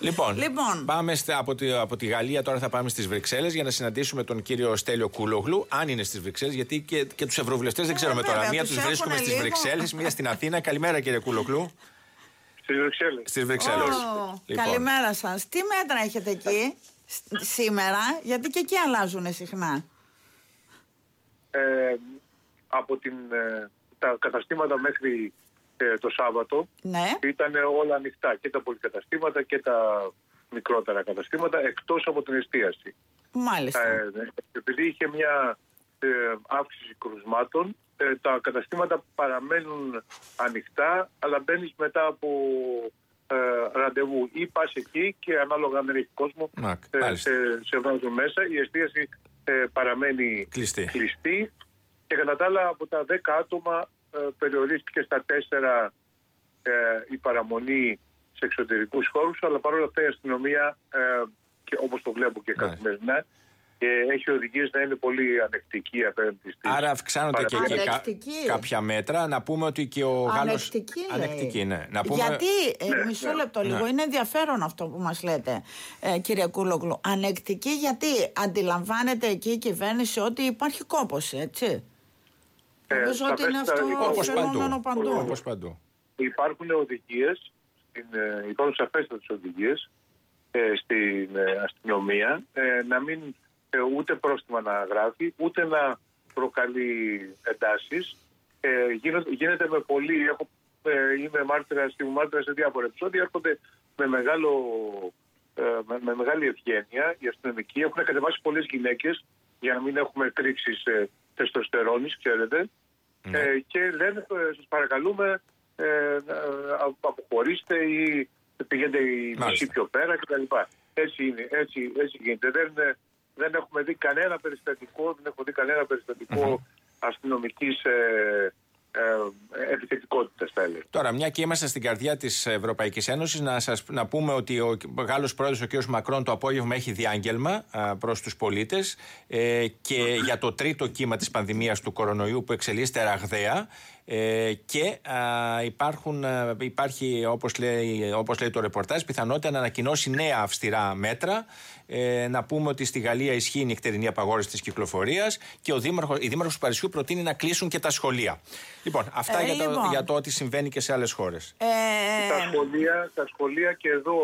Λοιπόν, Λοιπόν. πάμε στα- από, τη, από τη Γαλλία τώρα θα πάμε στις Βρυξέλλες για να συναντήσουμε τον κύριο Στέλιο Κούλογλου, αν είναι στις Βρυξέλλες, γιατί και, και τους ευρωβουλευτές δεν ξέρουμε τώρα. Ε, βέβαια, Μία τους τους βρίσκουμε έχουνε στις λίγο. Βρυξέλλες, μία στην Αθήνα. Καλημέρα κύριε Κούλογλου. Στις Βρυξέλλες. Στις Βρυξέλλες. Ω, Καλημέρα σας. Τι μέτρα έχετε εκεί σ- σήμερα, γιατί και εκεί αλλάζουν συχνά. Ε, από την, ε, τα καταστήματα μέχρι ε, το Σάββατο Ναι. ήταν όλα ανοιχτά και τα πολυκαταστήματα και τα μικρότερα καταστήματα εκτός από την εστίαση. Μάλιστα. Ε, επειδή είχε μια ε, αύξηση κρουσμάτων, ε, τα καταστήματα παραμένουν ανοιχτά, αλλά μπαίνεις μετά από ε, ραντεβού ή πας εκεί και ανάλογα αν δεν έχει κόσμο Να, ε, μάλιστα. σε, σε βάζουν μέσα. Η εστίαση ε, παραμένει Κλειστή. κλειστή και κατά τα άλλα από τα 10 άτομα ε, περιορίστηκε στα 4 ε, η παραμονή σε εξωτερικούς χώρους αλλά παρόλα αυτά η αστυνομία ε, και όπως το βλέπω και Μάλιστα. καθημερινά ε, έχει οδηγίες να είναι πολύ ανεκτική απέναντι στις Άρα αυξάνονται και εκεί κα- Ανεκτική. κάποια μέτρα. Να πούμε ότι και ο Γάλλος... Ανεκτική, λέει. Ανεκτική, ναι. Να πούμε... Γιατί, ε, Ναι, μισό ναι. λεπτό λίγο, Ναι. είναι ενδιαφέρον αυτό που μας λέτε, ε, κύριε Κούλογλου. Ανεκτική γιατί αντιλαμβάνεται εκεί η κυβέρνηση ότι υπάρχει κόπος, έτσι; Ε, Νομίζω ότι είναι σαφέστατα αυτό υπάρχει. Όπως φαινόμενο παντού. παντού. Όπως παντού. υπάρχουν οδηγίες, στην, ε, υπάρχουν σαφέστατες οδηγίες ε, στην ε, αστυνομία ε, να μην ε, ούτε πρόστιμα να γράφει, ούτε να προκαλεί εντάσεις. Ε, γίνεται, γίνεται με πολύ, έχω, ε, είμαι μάρτυρα, είμαι μάρτυρα σε διάφορα επεισόδια, έρχονται με, μεγάλο, ε, με, με μεγάλη ευγένεια οι αστυνομικοί. Έχουν κατεβάσει πολλές γυναίκες για να μην έχουμε κρίξεις ε, τεστοστερόνης, ξέρετε. Ναι. Ε, και λένε, ε, σας παρακαλούμε, ε, να αποχωρήστε ή πηγαίνετε η Μάλιστα. μισή πιο πέρα κτλ. Έτσι είναι, έτσι, έτσι γίνεται. Δεν, ε, δεν έχουμε δει κανένα περιστατικό, δεν έχω δει κανένα περιστατικό αστυνομικής ε, ε, επιθετικότητας θα έλεγα. Τώρα, μια και είμαστε στην καρδιά της Ευρωπαϊκής Ένωσης, να, σας, να πούμε ότι ο Γάλλος πρόεδρος, ο κ. Μακρόν, το απόγευμα έχει διάγγελμα προς τους πολίτες ε, και για το τρίτο κύμα της πανδημίας του κορονοϊού που εξελίσσεται ραγδαία. Ε, και α, υπάρχουν, α, υπάρχει, όπως λέει, όπως λέει το ρεπορτάζ, πιθανότητα να ανακοινώσει νέα αυστηρά μέτρα. Ε, να πούμε ότι στη Γαλλία ισχύει η νυχτερινή απαγόρευση της κυκλοφορίας και ο Δήμαρχος, η Δήμαρχος του Παρισιού προτείνει να κλείσουν και τα σχολεία. Λοιπόν, αυτά Ε, για, το, λοιπόν. για το ότι συμβαίνει και σε άλλες χώρες. Ε, τα, σχολεία, τα σχολεία και εδώ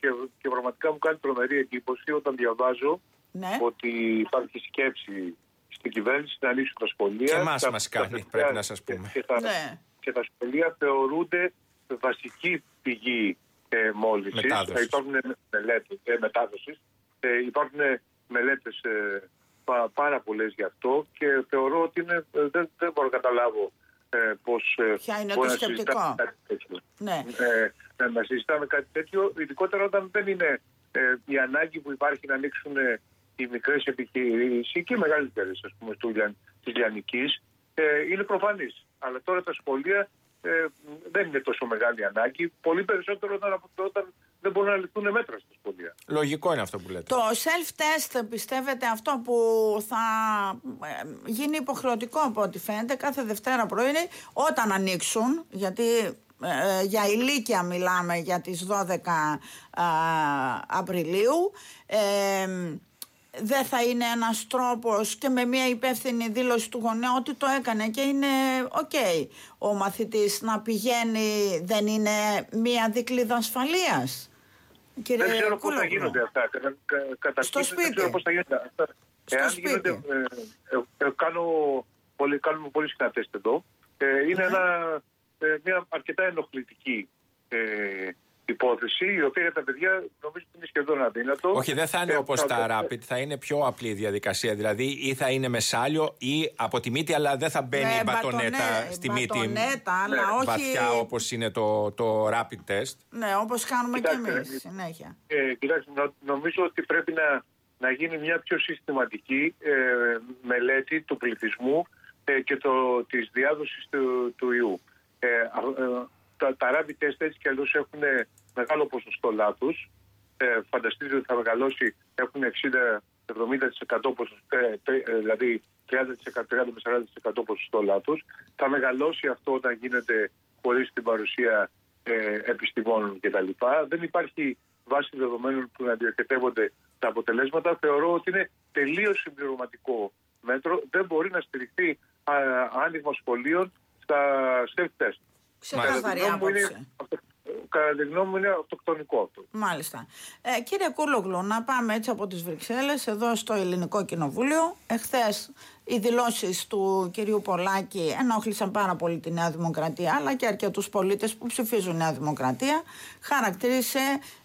και, και πραγματικά μου κάνει τρομερή εντύπωση όταν διαβάζω ναι. ότι υπάρχει σκέψη στην κυβέρνηση να ανοίξουν τα σχολεία. Και εμάς Τα- μας τα κάνει, παιδιά πρέπει να σας πούμε. Και, τα, Ναι. και τα σχολεία θεωρούνται βασική πηγή ε, μόλυνσης. Μετάδοσης. Ε, υπάρχουν μελέτες, ε, μετάδοσης. Ε, υπάρχουν μελέτες ε, πα- πάρα πολλές γι' αυτό και θεωρώ ότι είναι, ε, δεν, δεν μπορώ να καταλάβω ε, πώς ε, Ποια είναι μπορεί το να συζητάμε σκεπτικό. κάτι τέτοιο. Ναι. Ε, να, να συζητάμε κάτι τέτοιο, ειδικότερα όταν δεν είναι ε, η ανάγκη που υπάρχει να ανοίξουν ε, οι μικρές επιχειρήσεις και οι μεγαλύτερες, ας πούμε, της Λιανικής, ε, είναι προφανή. Αλλά τώρα τα σχολεία ε, δεν είναι τόσο μεγάλη ανάγκη. Πολύ περισσότερο όταν, όταν δεν μπορούν να ληφθούν μέτρα στα σχολεία. Λογικό είναι αυτό που λέτε. Το self-test πιστεύετε αυτό που θα ε, γίνει υποχρεωτικό από ό,τι φαίνεται κάθε Δευτέρα πρωί όταν ανοίξουν γιατί ε, για λύκεια μιλάμε για τις 12 α, Απριλίου ε, δεν θα είναι ένας τρόπος και με μια υπεύθυνη δήλωση του γονέα ότι το έκανε και είναι οκ ο μαθητής να πηγαίνει δεν είναι μια δικλίδα ασφαλείας. Κύριε δεν ξέρω πώς θα Κούλογλου. γίνονται αυτά. Κατα, κα, καταρχήν Στο δεν σπίτι. ξέρω πώς θα γίνονται αυτά. Στο Εάν σπίτι. γίνονται. Ε, ε, ε, κάνω, πολύ, κάνουμε πολύ συχνά τεστ εδώ. Ε, είναι Ναι. ένα, ε, μια αρκετά ενοχλητική ε, υπόθεση, η οποία για τα παιδιά νομίζω ότι είναι σχεδόν αδύνατο. Όχι, δεν θα είναι Ε, όπως θα- τα rapid, θα είναι πιο απλή η διαδικασία. Δηλαδή, ή θα είναι μεσάλιο ή από τη μύτη, αλλά δεν θα μπαίνει Ναι, η μπατονέτα μπατονέ- στη μύτη. μπατονέτα, αλλά Ναι, όχι. Βαθιά όπως είναι το, το rapid test. Ναι, όπως κάνουμε κι Κοιτάξτε, εμείς ε, συνέχεια. Ε, κοιτάξτε, νο- νομίζω ότι πρέπει να, να γίνει μια πιο συστηματική ε, μελέτη του πληθυσμού ε, και το, της διάδοσης του, του ιού. Ε, α- ε, τα, τα rapid test έτσι κι αλλιώς έχουν μεγάλο ποσοστό λάθους. Ε, φανταστείτε ότι θα μεγαλώσει, έχουν 60-70% ποσοστό, ε, τε- ε, δηλαδή 30%, 30-40% ποσοστό λάθος. Θα μεγαλώσει αυτό όταν γίνεται χωρίς την παρουσία ε, επιστημόνων κτλ. Δεν υπάρχει βάσει δεδομένων που να διοικητεύονται τα αποτελέσματα, θεωρώ ότι είναι τελείως συμπληρωματικό μέτρο. Δεν μπορεί να στηριχθεί άνοιγμα σχολείων στα self-test. Ξεκαθαρή άποψη κατά τη γνώμη μου είναι αυτοκτονικό αυτό. Μάλιστα. Ε, κύριε Κούλογλου, να πάμε έτσι από τις Βρυξέλλες εδώ στο Ελληνικό Κοινοβούλιο. Εχθές οι δηλώσεις του κυρίου Πολάκη ενόχλησαν πάρα πολύ τη Νέα Δημοκρατία αλλά και αρκετούς πολίτες που ψηφίζουν Νέα Δημοκρατία. Χαρακτήρισε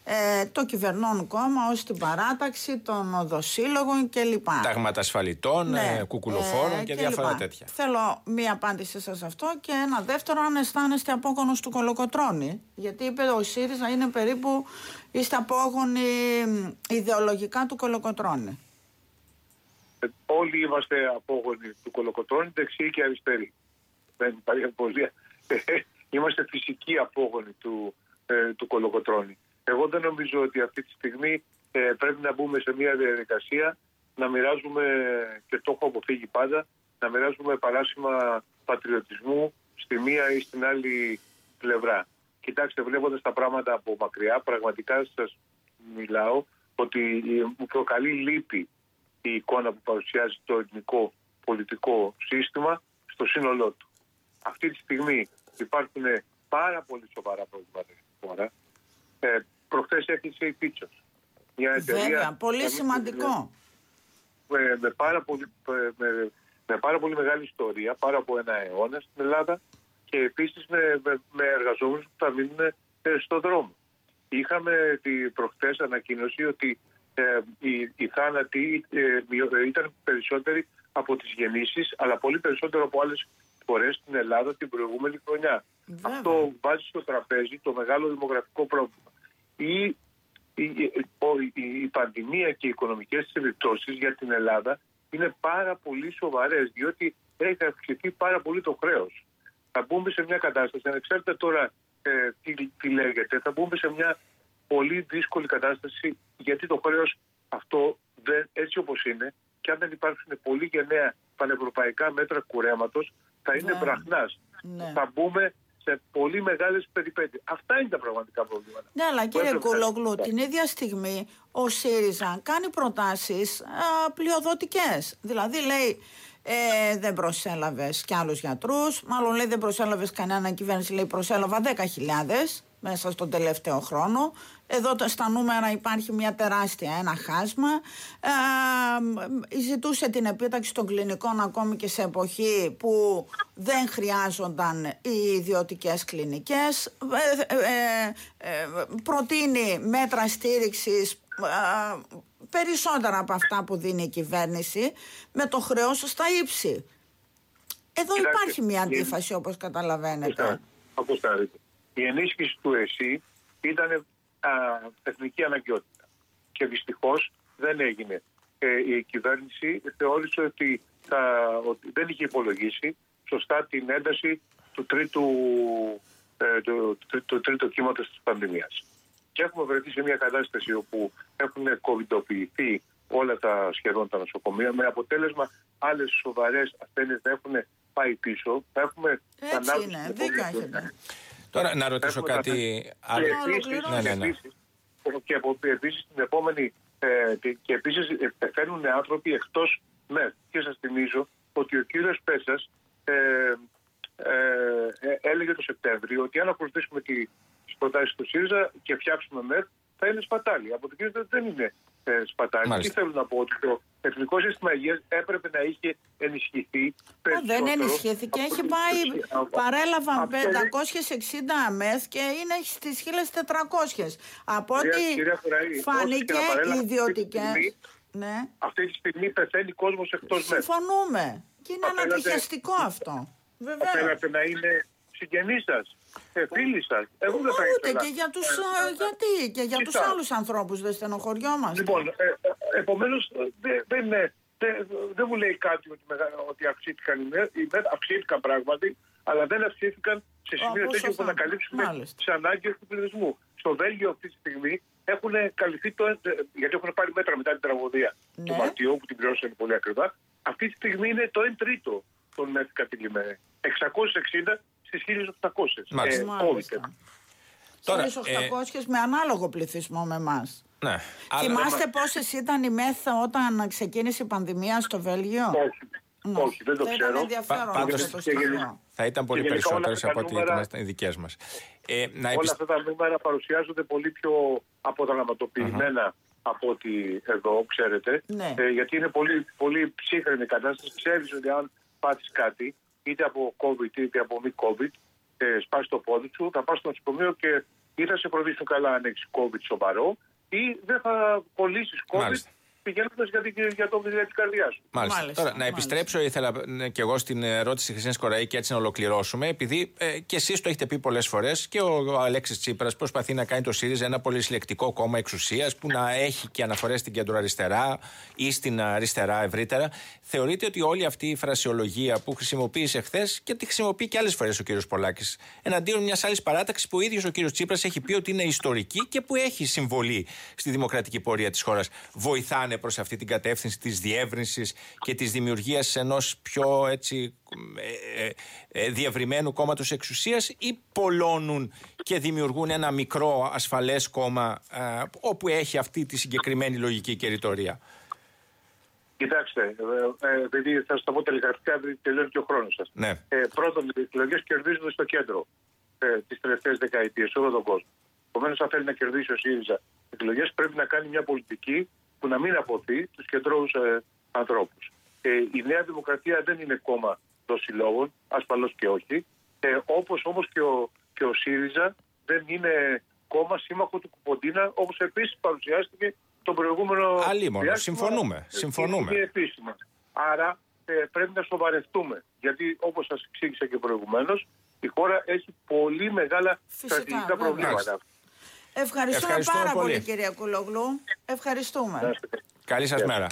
ε, το κυβερνών κόμμα ως την παράταξη των οδοσύλλογων κλπ. Τάγματα ασφαλιτών, ναι. ε, κουκουλοφόρων ε, και, και διάφορα τέτοια. Θέλω μία απάντηση σε αυτό και ένα δεύτερο, αν αισθάνεστε απόγονος του Κολοκοτρώνη. Γιατί είπε ο ΣΥΡΙΖΑ είναι περίπου είστε απόγονοι ιδεολογικά του Κολοκοτρώνη. Ε, όλοι είμαστε απόγονοι του Κολοκοτρώνη, δεξιοί και αριστεροί. Δεν υπάρχει απολία. Είμαστε φυσικοί απόγονοι του, ε, του Κολοκοτρώνη. Εγώ δεν νομίζω ότι αυτή τη στιγμή ε, πρέπει να μπούμε σε μια διαδικασία να μοιράζουμε, και το έχω αποφύγει πάντα, να μοιράζουμε παράσημα πατριωτισμού στη μία ή στην άλλη πλευρά. Κοιτάξτε, βλέποντα τα πράγματα από μακριά, πραγματικά σα μιλάω ότι μου προκαλεί λύπη η εικόνα που παρουσιάζει το ελληνικό πολιτικό σύστημα στο σύνολό του. Αυτή τη στιγμή υπάρχουν πάρα πολύ σοβαρά προβλήματα στην χώρα. Ε, Προχθές έκλεισε η Πίτσος. Μια εταιρεία, Βέβαια, πολύ σημαντικό. Με, με, πάρα πολύ, με, με πάρα πολύ μεγάλη ιστορία, πάρα από ένα αιώνα στην Ελλάδα και επίσης με, με, με εργαζόμενους που θα μείνουν ε, στον δρόμο. Είχαμε τη προχθές ανακοίνωση ότι ε, οι, οι θάνατοι ε, ε, ήταν περισσότεροι από τις γεννήσεις, αλλά πολύ περισσότερο από άλλες φορές στην Ελλάδα την προηγούμενη χρονιά. Αυτό βάζει στο τραπέζι το μεγάλο δημογραφικό πρόβλημα. Η, η, η, η πανδημία και οι οικονομικές επιπτώσεις για την Ελλάδα είναι πάρα πολύ σοβαρές, διότι έχει αυξηθεί πάρα πολύ το χρέος. Θα μπούμε σε μια κατάσταση, ανεξάρτητα τώρα ε, τι, τι λέγεται, θα μπούμε σε μια πολύ δύσκολη κατάσταση γιατί το χρέος αυτό δεν, έτσι όπως είναι και αν δεν υπάρξουν πολύ γενναία πανευρωπαϊκά μέτρα κουρέματος, θα είναι ναι. βραχνάς. Ναι. Θα μπούμε σε πολύ μεγάλες περιπέτειες. Αυτά είναι τα πραγματικά προβλήματα. Ναι, αλλά κύριε Κουλόγλου, την ίδια στιγμή ο ΣΥΡΙΖΑ κάνει προτάσεις πλειοδοτικές. Δηλαδή λέει ε, δεν προσέλαβες κι άλλους γιατρούς. Μάλλον λέει δεν προσέλαβες κανένα κυβέρνηση, λέει προσέλαβα 10.000 μέσα στον τελευταίο χρόνο. Εδώ στα νούμερα υπάρχει μια τεράστια, ένα χάσμα. Ε, ζητούσε την επίταξη των κλινικών ακόμη και σε εποχή που δεν χρειάζονταν οι ιδιωτικές κλινικές. Ε, ε, ε προτείνει μέτρα στήριξης περισσότερα από αυτά που δίνει η κυβέρνηση με το χρέος στα ύψη. Εδώ υπάρχει μια αντίφαση όπως καταλαβαίνετε. Η ενίσχυση του ΕΣΥ ήταν α, εθνική αναγκαιότητα. Και δυστυχώς δεν έγινε. Ε, η κυβέρνηση θεώρησε ότι, θα, ότι δεν είχε υπολογίσει σωστά την ένταση του τρίτου, ε, του, του, του τρίτου κύματος της πανδημίας. Και έχουμε βρεθεί σε μια κατάσταση όπου έχουν κοβιντοποιηθεί όλα τα σχεδόν τα νοσοκομεία με αποτέλεσμα άλλες σοβαρές ασθένειες να έχουν πάει πίσω. Θα έχουμε Έτσι είναι, δίκιο Τώρα να ρωτήσω κάτι άλλο. Ναι, ναι, ναι. Και επίσης την επόμενη. Ε, και επίσης πεθαίνουν άνθρωποι εκτός ΜΕΘ. Και σας θυμίζω ότι ο κύριος Πέσας ε, ε, έλεγε το Σεπτέμβριο ότι αν ακολουθήσουμε τι προτάσει του ΣΥΡΙΖΑ και φτιάξουμε ΜΕΘ, θα είναι σπατάλι. Από την κρίση δεν είναι ε, σπατάλι. Τι θέλω να πω, ότι το Εθνικό Σύστημα Υγείας έπρεπε να είχε ενισχυθεί περισσότερο. Δεν ενισχύθηκε, έχει πάει, παρέλαβαν 560 ΑΜΕΘ και είναι στις 1400. Από ό,τι φάνηκε οι ιδιωτικές. Ναι. Αυτή τη στιγμή πεθαίνει κόσμος εκτός ΜΕΘ. Συμφωνούμε. Και είναι ανατριχιαστικό αυτό. Βέβαια. Θέλατε να είναι συγγενείς σας, ε, φίλοι σας. Εγώ δεν θα Ούτε και για τους ε, γιατί, και για τους άλλους ανθρώπους δεν στενοχωριόμαστε. Λοιπόν, ε, ε επομένως δεν δε, δε, δε μου λέει κάτι ότι, ότι αυξήθηκαν οι ΜΕΤ, αυξήθηκαν πράγματι, αλλά δεν αυξήθηκαν σε σημείο τέτοιο που να καλύψουμε τις ανάγκες του πληθυσμού. Στο Βέλγιο αυτή τη στιγμή έχουν καλυφθεί το. γιατί έχουν πάρει μέτρα μετά την τραγωδία ναι. του Μαρτιού που την πληρώσαν πολύ ακριβά. Αυτή τη στιγμή είναι το 1 τρίτο των ΜΕΤ κατηλημένων. 660 στις 1800. Μάλιστα. Ε, Τώρα, 1.800 ε... με ανάλογο πληθυσμό με εμάς. Ναι. Θυμάστε αλλά... πόσες ήταν η μέθα όταν ξεκίνησε η πανδημία στο Βέλγιο; Όχι. Ναι. Όχι, δεν το θα ξέρω. Ήταν Θα ήταν πολύ περισσότερες από ό,τι ήταν οι δικές μας. Ε, όλα αυτά τα νούμερα παρουσιάζονται πολύ πιο αποτελεσματοποιημένα από ότι εδώ, ξέρετε. Ναι. Ε, γιατί είναι πολύ, πολύ ψύχρεμη η κατάσταση. Ξέρεις ότι αν πάθεις κάτι, είτε από COVID είτε από μη COVID, ε, σπάσει το πόδι σου, θα πας στο νοσοκομείο και ή θα σε προδίσουν καλά αν έχεις COVID σοβαρό, ή δεν θα κολλήσεις COVID πηγαίνοντας για, για το για τη καρδιά σου. Μάλιστα. Μάλιστα. Τώρα, να επιστρέψω, ήθελα ναι, και εγώ στην ερώτηση τη Χρυσή Κοραή και έτσι να ολοκληρώσουμε, επειδή ε, και εσείς το έχετε πει πολλές φορές και ο, ο Αλέξης Τσίπρας προσπαθεί να κάνει το ΣΥΡΙΖΑ ένα πολύ συλλεκτικό κόμμα εξουσίας που να έχει και αναφορές στην κεντροαριστερά ή στην αριστερά ευρύτερα. Θεωρείτε ότι όλη αυτή η φρασιολογία που χρησιμοποίησε χθες και τη χρησιμοποιεί και άλλες φορές ο κ. Πολάκης εναντίον μιας άλλης παράταξης που ο ίδιος ο κ. Τσίπρας έχει πει ότι είναι ιστορική και που έχει συμβολή στη δημοκρατική πορεία της χώρας, βοηθάνε προς αυτή την κατεύθυνση της διεύρυνσης και της δημιουργίας ενός πιο έτσι ε, ε, ε, διευρυμένου κόμματος εξουσίας ή πολλώνουν και δημιουργούν ένα μικρό ασφαλές κόμμα όπου έχει αυτή τη συγκεκριμένη λογική και ρητορία; Κοιτάξτε, επειδή θα σας το πω τηλεγραφικά, επειδή τελειώνει και ο χρόνος σας. Ναι. Ε, πρώτον, οι εκλογές κερδίζονται στο κέντρο ε, τις τελευταίες δεκαετίες, όλο τον κόσμο. Επομένως, αν θέλει να κερδίσει ο ΣΥΡΙΖΑ εκλογές, πρέπει να κάνει μια πολιτική που να μην αποθεί του κεντρώου ε, ανθρώπους. Ε, η Νέα Δημοκρατία δεν είναι κόμμα των συλλόγων, ασφαλώς και όχι. Ε, Όπως όμως και ο, και ο ΣΥΡΙΖΑ δεν είναι κόμμα σύμμαχο του Κουποντίνα, όπως επίσης παρουσιάστηκε τον προηγούμενο. Αλλήμον, συμφωνούμε. συμφωνούμε. επίσημα. Άρα ε, πρέπει να σοβαρευτούμε. Γιατί όπως σας εξήγησα και προηγουμένως, η χώρα έχει πολύ μεγάλα στρατηγικά προβλήματα. Ευχαριστούμε, πάρα πολύ, κυρία Κουλογλού. Ευχαριστούμε. Καλή σας μέρα.